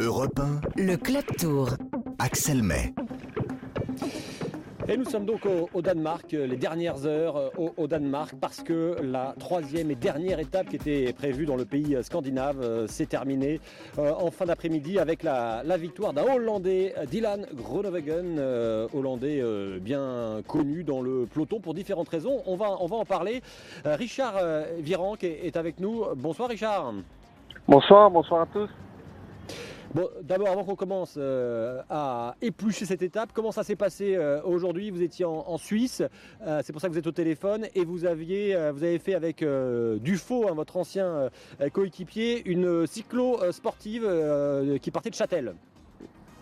Europe 1, Le Club Tour. Axel May. Et nous sommes donc au, au Danemark, euh, les dernières heures euh, au, au Danemark, parce que la troisième et dernière étape qui était prévue dans le pays euh, scandinave euh, s'est terminée euh, en fin d'après-midi avec la, la victoire d'un Hollandais, Dylan Groenewegen, euh, Hollandais euh, bien connu dans le peloton pour différentes raisons. On va, on va en parler. Euh, Richard euh, Virenque est, est avec nous. Bonsoir Richard. Bonsoir, bonsoir à tous. Bon, d'abord, avant qu'on commence euh, à éplucher cette étape, comment ça s'est passé euh, aujourd'hui? Vous étiez en, Suisse, euh, c'est pour ça que vous êtes au téléphone, et vous aviez, avez fait avec Dufaux, hein, votre ancien coéquipier, une cyclo sportive qui partait de Châtel.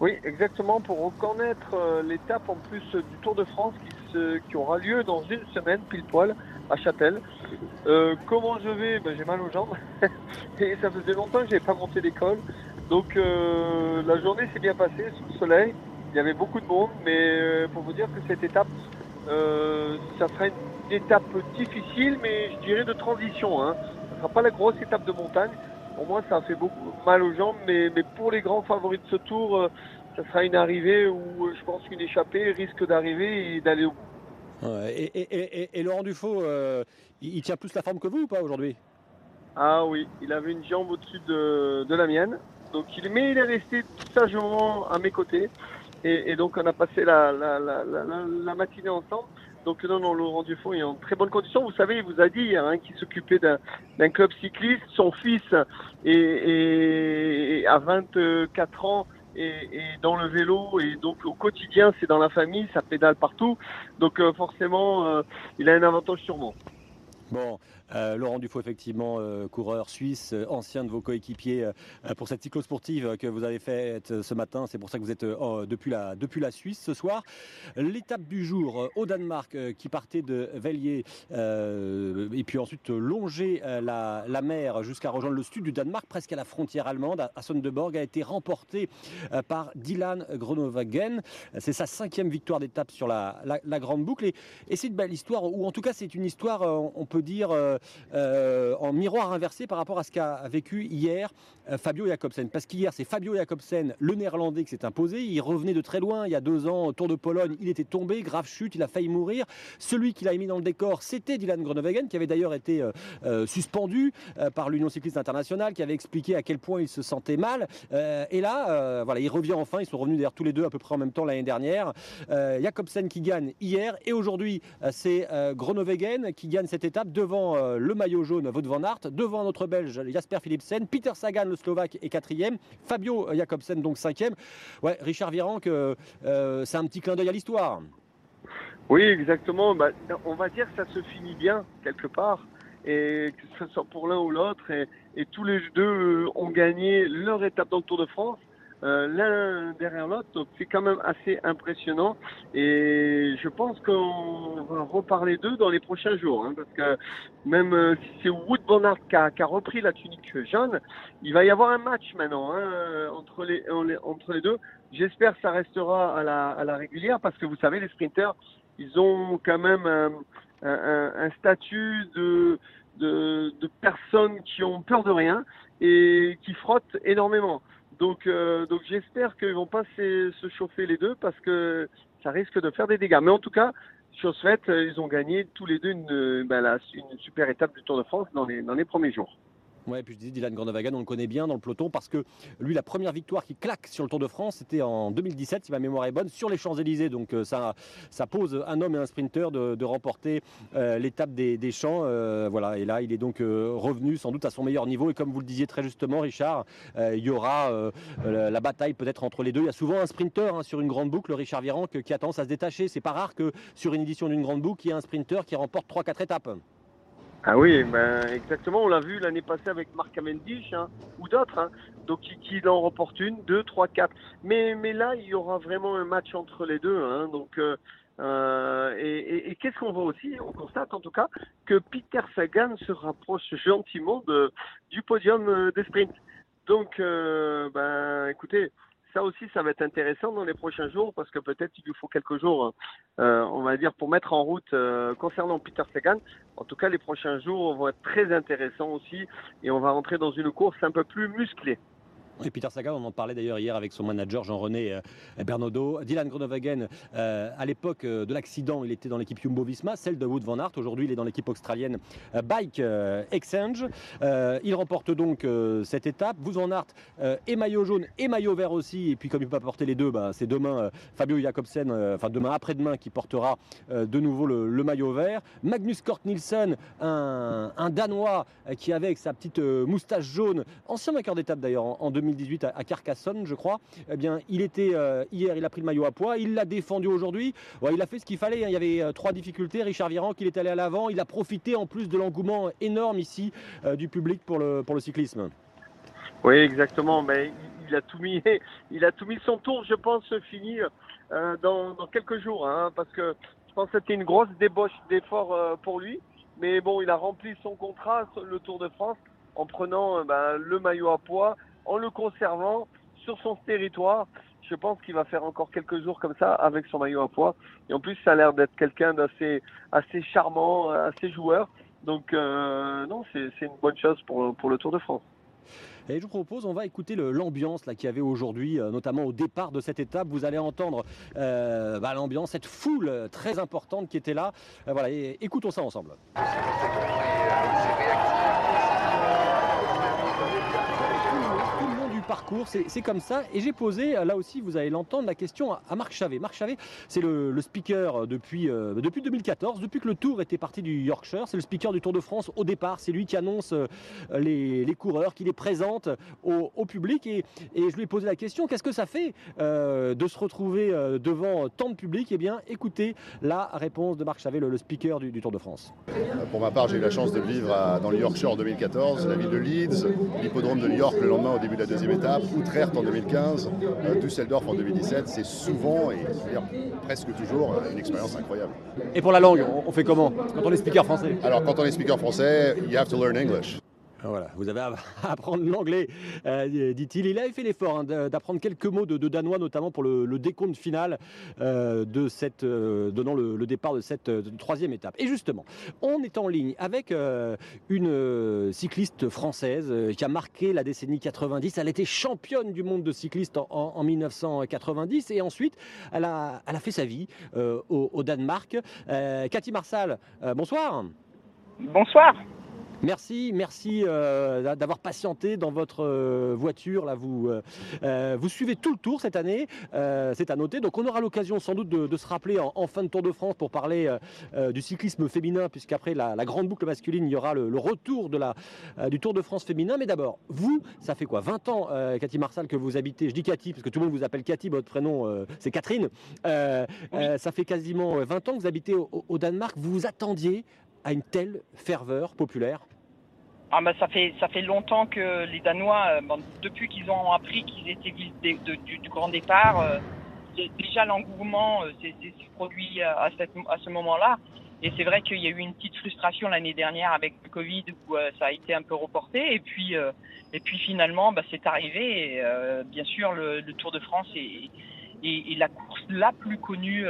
Oui, exactement, pour reconnaître l'étape en plus du Tour de France qui, aura lieu dans une semaine, pile poil, à Châtel. Comment je vais? Ben, J'ai mal aux jambes. Et ça faisait longtemps que je n'avais pas monté d'école. Donc euh, la journée s'est bien passée sous le soleil. Il y avait beaucoup de monde, mais euh, pour vous dire que cette étape, euh, ça sera une étape difficile, mais je dirais de transition. Hein. Ce ne sera pas la grosse étape de montagne. Pour moi, ça a fait beaucoup mal aux jambes, mais, mais pour les grands favoris de ce tour, euh, ça sera une arrivée où je pense qu'une échappée risque d'arriver et d'aller au bout. Ouais, et, et- et- et- et Laurent Dufaux, euh, il, il tient plus la forme que vous ou pas aujourd'hui? Ah oui, il avait une jambe au-dessus de, de la mienne. Donc il, mais il est resté sagement à mes côtés. Et, donc on a passé la, la, la, la, matinée ensemble. Donc non, non, Laurent Dufaux est en très bonne condition. Vous savez, il vous a dit hier hein, qu'il s'occupait d'un d'un club cycliste. Son fils est, est à 24 ans et, et dans le vélo. Et donc au quotidien, c'est dans la famille, ça pédale partout. Donc euh, forcément, euh, il a un avantage sur moi. Bon, euh, Laurent Dufaux, effectivement, euh, coureur suisse, euh, ancien de vos coéquipiers pour cette cyclo-sportive que vous avez faite ce matin. C'est pour ça que vous êtes depuis, la, depuis la Suisse ce soir. L'étape du jour au Danemark qui partait de Vellier et puis ensuite longer la, la mer jusqu'à rejoindre le sud du Danemark, presque à la frontière allemande, à, Sonneborg, a été remportée par Dylan Groenewegen. C'est sa cinquième victoire d'étape sur la, la, grande boucle. Et, c'est une belle histoire, ou en tout cas c'est une histoire, on peut dire, euh, en miroir inversé par rapport à ce qu'a vécu hier euh, Fabio Jacobsen. Parce qu'hier, c'est Fabio Jacobsen, le néerlandais, qui s'est imposé. Il revenait de très loin, il y a deux ans, au Tour de Pologne. Il était tombé, grave chute, il a failli mourir. Celui qui l'a mis dans le décor, c'était Dylan Groenewegen, qui avait d'ailleurs été euh, suspendu par l'Union cycliste internationale, qui avait expliqué à quel point il se sentait mal. Et là, voilà, il revient enfin. Ils sont revenus d'ailleurs tous les deux à peu près en même temps l'année dernière. Jacobsen qui gagne hier et aujourd'hui c'est Groenewegen qui gagne cette étape devant euh, le maillot jaune Wout van devant notre Belge Jasper Philipsen, Peter Sagan le Slovaque est quatrième, Fabio Jacobsen donc cinquième. Richard Virenque, euh, c'est un petit clin d'œil à l'histoire. Oui, exactement. Bah, on va dire que ça se finit bien quelque part, et que ce soit pour l'un ou l'autre, et, et tous les deux euh, ont gagné leur étape dans le Tour de France. Euh, l'un derrière l'autre, donc c'est quand même assez impressionnant et je pense qu'on va reparler d'eux dans les prochains jours, hein, parce que même euh, si c'est Wood Aert qui a, qui a repris la tunique jaune, il va y avoir un match maintenant hein, entre, les, entre les deux. J'espère que ça restera à la, à la régulière parce que vous savez, les sprinters, ils ont quand même un, un, un statut de, de, de, personnes qui ont peur de rien et qui frottent énormément. Donc, euh, donc j'espère qu'ils vont pas se, se, chauffer les deux parce que ça risque de faire des dégâts. Mais en tout cas, chose faite, ils ont gagné tous les deux une, ben là, une super étape du Tour de France dans les, dans les premiers jours. Ouais, puis je dis Dylan Groenewegen, on le connaît bien dans le peloton parce que lui, la première victoire qui claque sur le Tour de France, c'était en 2017, si ma mémoire est bonne, sur les Champs-Élysées. Donc euh, ça, pose un homme et un sprinter de, remporter euh, l'étape des, Champs. Euh, voilà, et là, il est donc revenu sans doute à son meilleur niveau. Et comme vous le disiez très justement, Richard, il y aura la bataille peut-être entre les deux. Il y a souvent un sprinter hein, sur une grande boucle, Richard Virenque, qui a tendance à se détacher. C'est pas rare que sur une édition d'une grande boucle, il y ait un sprinter qui remporte 3-4 étapes. Ah oui, ben exactement, on l'a vu l'année passée avec Marc Cavendish hein, ou d'autres, hein, donc qui, qui en remporte une, deux, trois, quatre. Mais, mais là, il y aura vraiment un match entre les deux. Hein, donc, euh, euh, et, et, et qu'est-ce qu'on voit aussi On constate en tout cas que Peter Sagan se rapproche gentiment de, du podium des sprints. Donc, euh, ben écoutez, ça aussi, ça va être intéressant dans les prochains jours parce que peut-être il lui faut quelques jours, euh, on va dire, pour mettre en route euh, concernant Peter Sagan. En tout cas, les prochains jours vont être très intéressants aussi et on va rentrer dans une course un peu plus musclée. Et Peter Sagan, on en parlait d'ailleurs hier avec son manager Jean-René euh, Bernaudot. Dylan Groenewegen, euh, à l'époque euh, de l'accident, il était dans l'équipe Jumbo-Visma, celle de Wood Van Aert. Aujourd'hui, il est dans l'équipe australienne Bike Exchange. il remporte donc cette étape. Wood Van Aert est maillot jaune et maillot vert aussi. Et puis, comme il ne peut pas porter les deux, bah, c'est demain Fabio Jacobsen, enfin demain après-demain, qui portera de nouveau le, maillot vert. Magnus Kort Nielsen, un, Danois qui avait avec sa petite moustache jaune, ancien vainqueur d'étape d'ailleurs en, en 2000 2018 à, Carcassonne, je crois. Eh bien, il était euh, hier, il a pris le maillot à poids, il l'a défendu aujourd'hui. il a fait ce qu'il fallait. Hein. Il y avait euh, trois difficultés. Richard Viran, qu'il est allé à l'avant, il a profité en plus de l'engouement énorme ici euh, du public pour le, cyclisme. Oui, exactement. Mais il a tout mis, il a tout mis son tour, je pense, fini dans, quelques jours, hein, parce que je pense que c'était une grosse débauche d'effort pour lui. Mais bon, il a rempli son contrat le Tour de France en prenant ben, le maillot à poids en le conservant sur son territoire. Je pense qu'il va faire encore quelques jours comme ça avec son maillot à poids. Et en plus, ça a l'air d'être quelqu'un d'assez assez charmant, assez joueur. Donc, euh, non, c'est une bonne chose pour, pour le Tour de France. Et je vous propose, on va écouter l'ambiance qu'il y avait aujourd'hui, euh, notamment au départ de cette étape. Vous allez entendre euh, bah, l'ambiance, cette foule très importante qui était là. voilà, écoutons ça ensemble c'est comme ça. Et j'ai posé, là aussi, vous allez l'entendre, la question à, Marc Chavet. Marc Chavet, c'est le, speaker depuis, euh, depuis 2014, depuis que le Tour était parti du Yorkshire. C'est le speaker du Tour de France au départ. C'est lui qui annonce euh, les, coureurs, qui les présente au, public. Et, je lui ai posé la question, qu'est-ce que ça fait euh, de se retrouver devant tant de public? Eh bien, écoutez la réponse de Marc Chavet, le, speaker du, Tour de France. Pour ma part, j'ai eu la chance de vivre dans le Yorkshire en 2014, la ville de Leeds, l'hippodrome de York le lendemain au début de la deuxième étape, Utrecht en 2015, euh, Düsseldorf en 2017. C'est souvent et presque toujours une expérience incroyable. Et pour la langue, on fait comment? Quand on est speaker français? Alors quand on est speaker français, you have to learn English. Voilà, vous avez à apprendre l'anglais, euh, dit-il. Il avait fait l'effort hein, d'apprendre quelques mots de, danois, notamment pour le, décompte final euh, de cette, euh, donnant le, départ de cette troisième étape. Et justement, on est en ligne avec une cycliste française qui a marqué la décennie 90. Elle était championne du monde de cycliste en, 1990 et ensuite elle a, elle a fait sa vie au, au, Danemark. Cathy Marsal, bonsoir. Bonsoir. Merci, merci euh, d'avoir patienté dans votre euh, voiture. Là, vous, euh, vous suivez tout le tour cette année. c'est à noter. Donc, on aura l'occasion sans doute de, se rappeler en, fin de Tour de France pour parler du cyclisme féminin, puisqu'après la, la, grande boucle masculine, il y aura le, retour de la, du Tour de France féminin. Mais d'abord, vous, ça fait quoi 20 ans, Cathy Marsal, que vous habitez. Je dis Cathy parce que tout le monde vous appelle Cathy. Votre prénom, c'est Catherine. ça fait quasiment 20 ans que vous habitez au Danemark. Vous vous attendiez à une telle ferveur populaire ah bah ça fait ça fait longtemps que les Danois, euh, depuis qu'ils ont appris qu'ils étaient du, grand départ, euh, déjà l'engouement euh, s'est produit à, à ce moment-là. Et c'est vrai qu'il y a eu une petite frustration l'année dernière avec le Covid où ça a été un peu reporté. Et puis et puis finalement, bah, c'est arrivé. Et, bien sûr, le, Tour de France est, est, la course la plus connue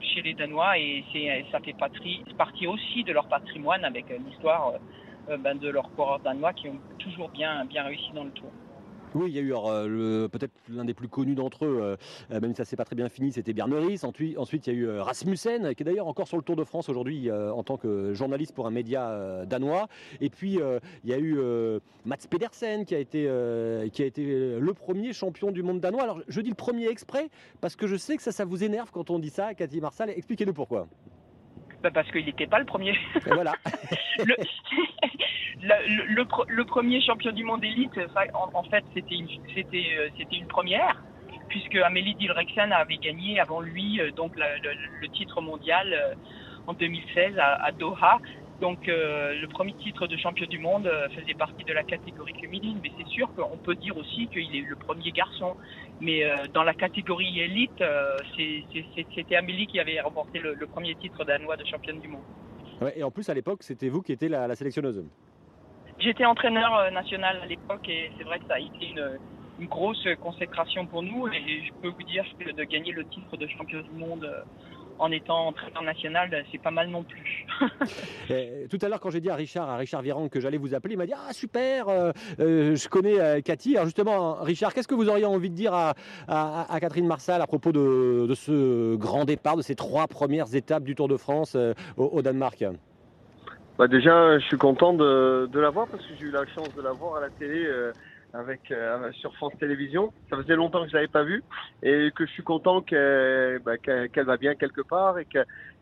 chez les Danois et c'est ça fait partie aussi de leur patrimoine avec l'histoire euh, ben, de leurs coureurs danois qui ont toujours bien, bien réussi dans le tour. Oui, il y a eu euh, peut-être l'un des plus connus d'entre eux, euh, même si ça s'est pas très bien fini, c'était Bjerneris. Ensuite, ensuite, il y a eu Rasmussen, qui est d'ailleurs encore sur le Tour de France aujourd'hui en tant que journaliste pour un média danois. Et puis, il y a eu Mats Pedersen, qui a, été, qui a été le premier champion du monde danois. Alors, je dis le premier exprès, parce que je sais que ça, ça vous énerve quand on dit ça, Cathy Marsal. Expliquez-nous pourquoi. Bah, parce qu'il n'était pas le premier. voilà. le, premier champion du monde élite, en, fait, c'était une, c'était, euh, c'était une première, puisque Amélie Dilrexen avait gagné avant lui euh, donc le, titre mondial euh, en 2016 à Doha. Donc le premier titre de champion du monde faisait partie de la catégorie féminine, mais c'est sûr qu'on peut dire aussi qu'il est le premier garçon. Mais dans la catégorie élite, c'était Amélie qui avait remporté le, premier titre danois de championne du monde. et en plus à l'époque, c'était vous qui étiez la, sélectionneuse. J'étais entraîneur national à l'époque et c'est vrai que ça a été une, grosse consécration pour nous. Et je peux vous dire que de gagner le titre de champion du monde en étant très international, c'est pas mal non plus. tout à l'heure, quand j'ai dit à Richard, à Richard que j'allais vous appeler, il m'a dit Ah, super, euh, euh, je connais euh, Cathy. Alors, justement, Richard, qu'est-ce que vous auriez envie de dire à, Catherine Marsal à propos de, ce grand départ, de ces trois premières étapes du Tour de France au, Danemark? Bah Déjà, je suis content de, de la voir parce que j'ai eu la chance de la voir à la télé avec euh, sur France Télévisions. Ça faisait longtemps que je l'avais pas vue et que je suis content qu'elle bah, va bien quelque part et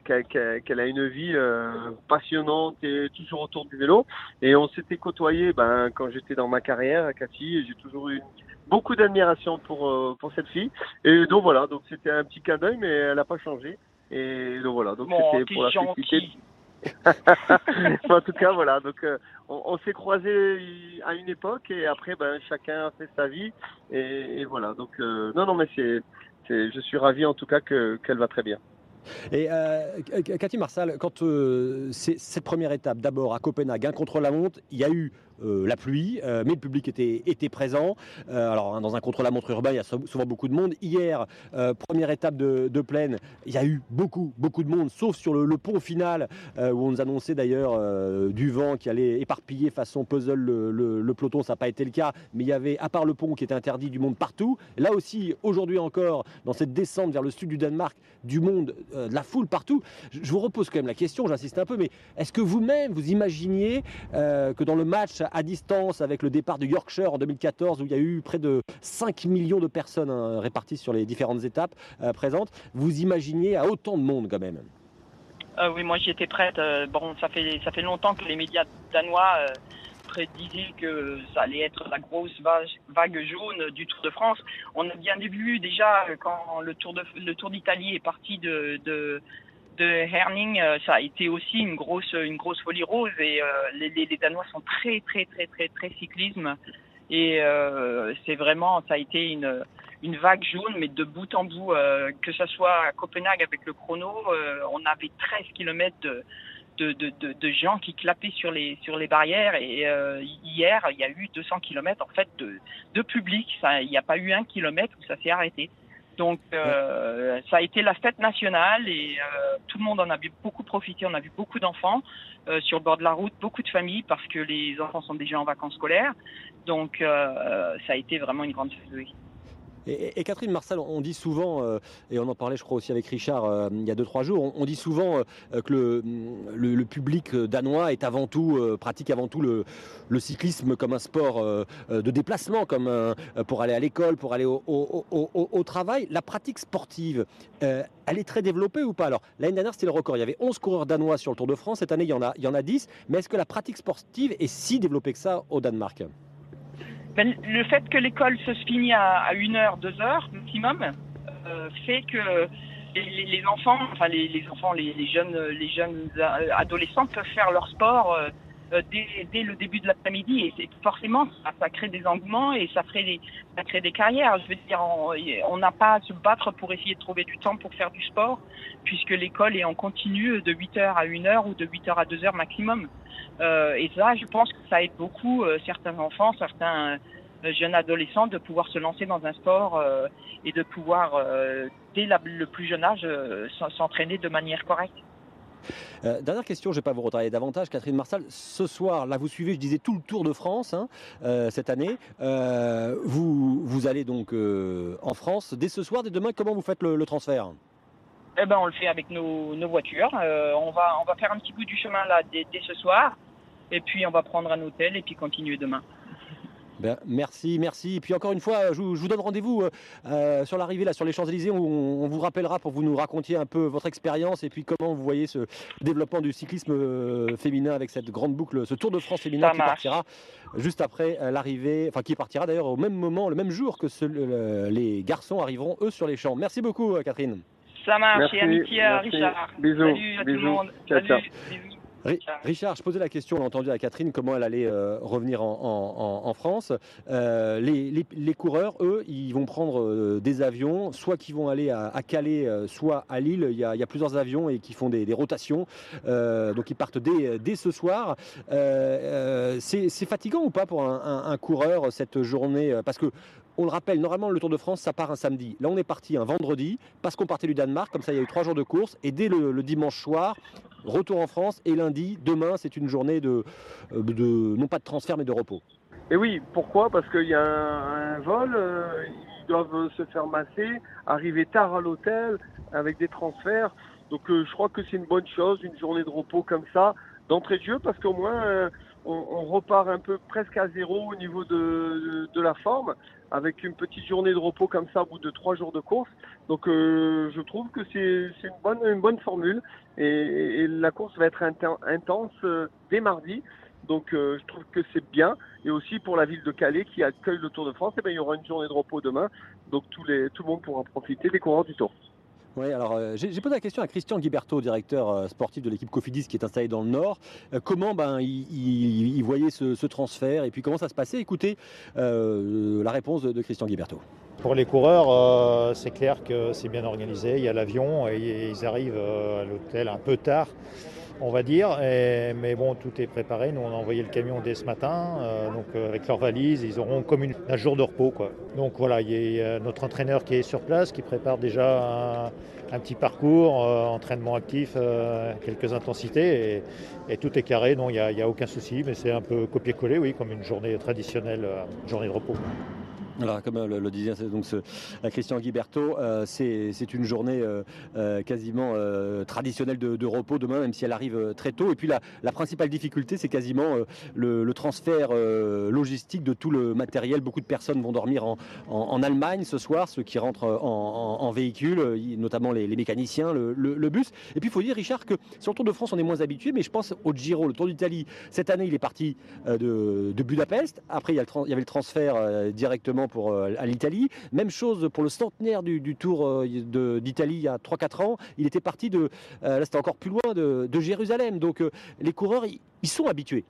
qu'elle a une vie euh, passionnante et toujours autour du vélo. Et on s'était côtoyé ben, quand j'étais dans ma carrière à Cathy et j'ai toujours eu beaucoup d'admiration pour, euh, pour cette fille. Et donc voilà, donc c'était un petit clin d'œil, mais elle n'a pas changé. Et donc voilà, donc c'était pour la féliciter. en tout cas, voilà. Donc, euh, on, s'est croisés à une époque et après, ben, chacun a fait sa vie. Et, voilà. Donc, euh, non, non, mais c'est, je suis ravi en tout cas qu'elle va très bien. Et euh, Cathy Marsal, quand cette première étape, d'abord à Copenhague, un contre la montre, il y a eu euh, la pluie, euh, mais le public était, était présent. Euh, alors, hein, dans un contre-la-montre urbain, il y a souvent beaucoup de monde. Hier, première étape de, de, plaine, il y a eu beaucoup, beaucoup de monde, sauf sur le, pont final, où on nous annonçait d'ailleurs du vent qui allait éparpiller façon puzzle le, peloton. Ça n'a pas été le cas, mais il y avait, à part le pont qui était interdit, du monde partout. Là aussi, aujourd'hui encore, dans cette descente vers le sud du Danemark, du monde, de la foule partout. Je vous repose quand même la question, j'insiste un peu, mais est-ce que vous-même, vous imaginiez que dans le match à distance avec le départ de Yorkshire en 2014 où il y a eu près de 5 millions de personnes hein, réparties sur les différentes étapes euh, présentes. Vous imaginiez à autant de monde quand même euh, Oui, moi j'y étais prête. Euh, bon, ça fait, ça fait longtemps que les médias danois prédisaient que ça allait être la grosse vague, jaune du Tour de France. On a bien vu déjà quand le Tour le Tour d'Italie est parti de Herning, euh, ça a été aussi une grosse, une grosse folie rose et euh, les, les, Danois sont très, très, très, très, très cyclisme et euh, c'est vraiment, ça a été une, une vague jaune, mais de bout en bout, que ce soit à Copenhague avec le chrono, on avait 13 km de, de, de, de, gens qui clapaient sur les, sur les barrières. Et hier, il y a eu 200 km en fait de, de public. Ça, il n'y a pas eu un kilomètre où ça s'est arrêté. Donc euh, ça a été la fête nationale et euh, tout le monde en a beaucoup profité. On a vu beaucoup d'enfants euh, sur le bord de la route, beaucoup de familles parce que les enfants sont déjà en vacances scolaires. Donc ça a été vraiment une grande fête. Et, Catherine Marsal, on dit souvent, euh, et on en parlait je crois aussi avec Richard euh, il y a 2-3 jours, on, dit souvent euh, que le, public danois est avant tout, pratique avant tout le, cyclisme comme un sport de déplacement, comme pour aller à l'école, pour aller au, travail. La pratique sportive, elle est très développée ou pas? Alors l'année dernière c'était le record, il y avait 11 coureurs danois sur le Tour de France, cette année il y en a, il y en a 10, mais est-ce que la pratique sportive est si développée que ça au Danemark? Ben, le fait que l'école se finit à, une heure, deux heures maximum, euh, fait que les, enfants, enfin les, enfants, les, jeunes, les jeunes adolescents peuvent faire leur sport euh, euh, dès, le début de l'après-midi et forcément ça, crée des engouements et ça, crée des, ça crée des carrières. Je veux dire, on n'a pas à se battre pour essayer de trouver du temps pour faire du sport puisque l'école est en continu de 8 heures à 1 heure ou de 8 heures à 2 heures maximum. Euh, et ça, je pense que ça aide beaucoup euh, certains enfants, certains euh, jeunes adolescents de pouvoir se lancer dans un sport et de pouvoir, dès le plus jeune âge, s'entraîner de manière correcte. Dernière question, je ne vais pas vous retarder davantage, Catherine Marsal. Ce soir, là, vous suivez, je disais, tout le Tour de France hein, cette année. vous, vous allez donc en France dès ce soir, dès demain. Comment vous faites le transfert? Eh ben, on le fait avec nos, voitures. Euh, on, va, on va faire un petit bout du chemin là dès, ce soir. Et puis on va prendre un hôtel et puis continuer demain. Ben, merci, merci. Et puis encore une fois, je, vous donne rendez-vous euh, euh, sur l'arrivée là sur les Champs-Élysées. On, on, vous rappellera pour que vous nous racontiez un peu votre expérience et puis comment vous voyez ce développement du cyclisme féminin avec cette grande boucle, ce Tour de France féminin qui partira juste après l'arrivée, enfin qui partira d'ailleurs au même moment, le même jour que les garçons arriveront eux sur les champs. Merci beaucoup, Catherine. Ça marche. et amitié à Richard. Bisous. Salut à tout le monde. Salut. Richard, je posais la question, on a entendu à Catherine comment elle allait euh, revenir en, France. Euh, les, coureurs, eux, ils vont prendre euh, des avions, soit qui vont aller à, Calais, soit à Lille. Il y, a, plusieurs avions et qui font des, rotations. donc ils partent dès, ce soir. c'est fatigant ou pas pour un, coureur cette journée? On le rappelle, normalement le Tour de France ça part un samedi. Là on est parti un vendredi parce qu'on partait du Danemark, comme ça il y a eu trois jours de course et dès le, dimanche soir, retour en France et lundi, demain c'est une journée de, euh, non pas de transfert mais de repos. Et oui, pourquoi? Parce qu'il y a un, vol, euh, ils doivent se faire masser, arriver tard à l'hôtel avec des transferts. Donc euh, je crois que c'est une bonne chose, une journée de repos comme ça, d'entrée de jeu, parce qu'au moins on, repart un peu presque à zéro au niveau de, la forme, avec une petite journée de repos comme ça au bout de trois jours de course. Donc euh, je trouve que c'est une bonne, une bonne formule et, la course va être intense euh, dès mardi. Donc euh, je trouve que c'est bien. Et aussi pour la ville de Calais qui accueille le Tour de France, eh bien, il y aura une journée de repos demain. Donc tous les, tout le monde pourra profiter des coureurs du Tour. Oui, alors euh, j'ai posé la question à Christian Guiberto, directeur euh, sportif de l'équipe Cofidis qui est installé dans le Nord. Euh, comment ben, il, voyait ce, transfert et puis comment ça se passait? Écoutez la réponse de, Christian Guiberto. Pour les coureurs, c'est clair que c'est bien organisé. Il y a l'avion et ils arrivent à l'hôtel un peu tard on va dire. mais bon, tout est préparé. Nous, on a envoyé le camion dès ce matin, euh, donc euh, avec leurs valises. Ils auront comme un jour de repos. Donc voilà, il y a notre entraîneur qui est sur place, qui prépare déjà un, petit parcours, euh, entraînement actif, quelques intensités, et, tout est carré. Non, il n'y a, aucun souci, mais c'est un peu copier-coller, oui, comme une journée traditionnelle, journée de repos. Alors, comme le, disait donc ce, Christian Guiberto, euh, c'est une journée euh, euh, quasiment traditionnelle de, repos demain, même si elle arrive très tôt. Et puis la, principale difficulté, c'est quasiment le, transfert logistique de tout le matériel. Beaucoup de personnes vont dormir en, Allemagne ce soir, ceux qui rentrent en, véhicule, notamment les, mécaniciens, le, bus. Et puis il faut dire, Richard, que sur le Tour de France, on est moins habitué, mais je pense au Giro, le Tour d'Italie. Cette année, il est parti de, Budapest. Après, il y, il y avait le transfert directement pour, euh, à l'Italie. Même chose pour le centenaire du, Tour euh, d'Italie il y a 3-4 ans. Il était parti de, euh, là c'était encore plus loin, de, Jérusalem. Donc les coureurs, ils, sont habitués.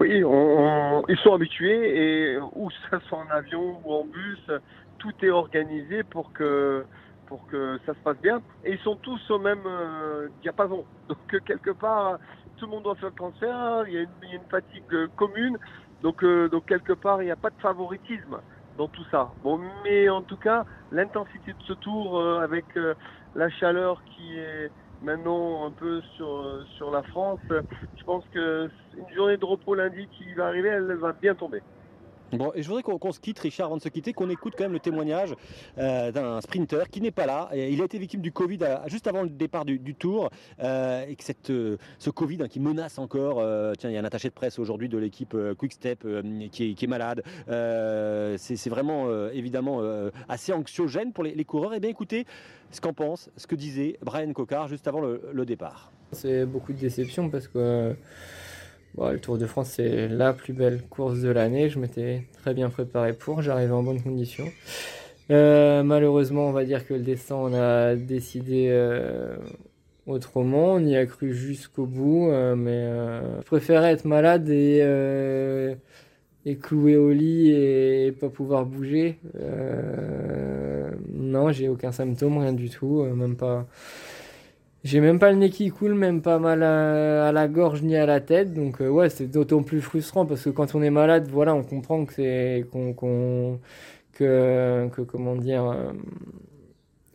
Oui, ils sont habitués et où ça soit en avion ou en bus, tout est organisé pour que pour que ça se passe bien. Et ils sont tous au même diapason. Donc quelque part, tout le monde doit faire le transfert. Il y a une fatigue commune. Donc, donc quelque part, il n'y a pas de favoritisme dans tout ça. Bon, mais en tout cas, l'intensité de ce tour euh, avec euh, la chaleur qui est maintenant un peu sur, euh, sur la France, je pense que une journée de repos lundi qui va arriver, elle va bien tomber. Bon, et je voudrais qu'on se quitte, Richard, avant de se quitter, qu'on écoute quand même le témoignage euh, d'un sprinter qui n'est pas là. il a été victime du Covid juste avant le départ du, Tour. Euh, et que cette, euh, ce Covid hein, qui menace encore. tiens, il y a un attaché de presse aujourd'hui de l'équipe Quick Step qui est, qui, est, malade. C'est vraiment évidemment assez anxiogène pour les, coureurs. Et eh bien écoutez ce qu'en pense, ce que disait Brian Cocard juste avant le, le départ. C'est beaucoup de déception parce que le Tour de France, c'est la plus belle course de l'année. Je m'étais très bien préparé pour. J'arrivais en bonne condition. Euh, malheureusement, on va dire que le destin, on a décidé euh, autrement. On y a cru jusqu'au bout. Euh, mais je préférais être malade et, et cloué au lit et, pas pouvoir bouger. non, j'ai aucun symptôme, rien du tout. même pas j'ai même pas le nez qui coule, même pas mal à, la gorge ni à la tête. Donc euh, ouais, c'est d'autant plus frustrant parce que quand on est malade, voilà, on comprend que c'est qu'on que, que comment dire euh,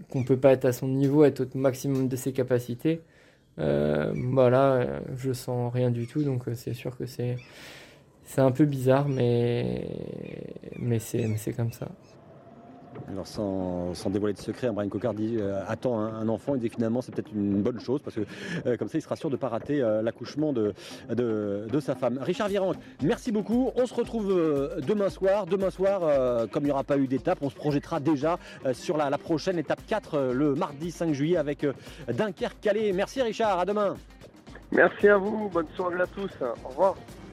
qu'on peut pas être à son niveau, être au maximum de ses capacités. Euh, voilà, je sens rien du tout, donc c'est sûr que c'est c'est un peu bizarre, mais mais c'est comme ça. Alors sans, dévoiler de secret, hein, Brian Cocard dit euh, attend un, enfant et dit finalement c'est peut-être une bonne chose parce que euh, comme ça il sera sûr de ne pas rater euh, l'accouchement de, de, sa femme. Richard Virenque, merci beaucoup. On se retrouve demain soir. Demain soir, comme il n'y aura pas eu d'étape, on se projettera déjà sur la, la, prochaine étape 4 le mardi 5 juillet avec Dunkerque-Calais. Merci Richard, à demain. Merci à vous, bonne soirée à tous. Au revoir.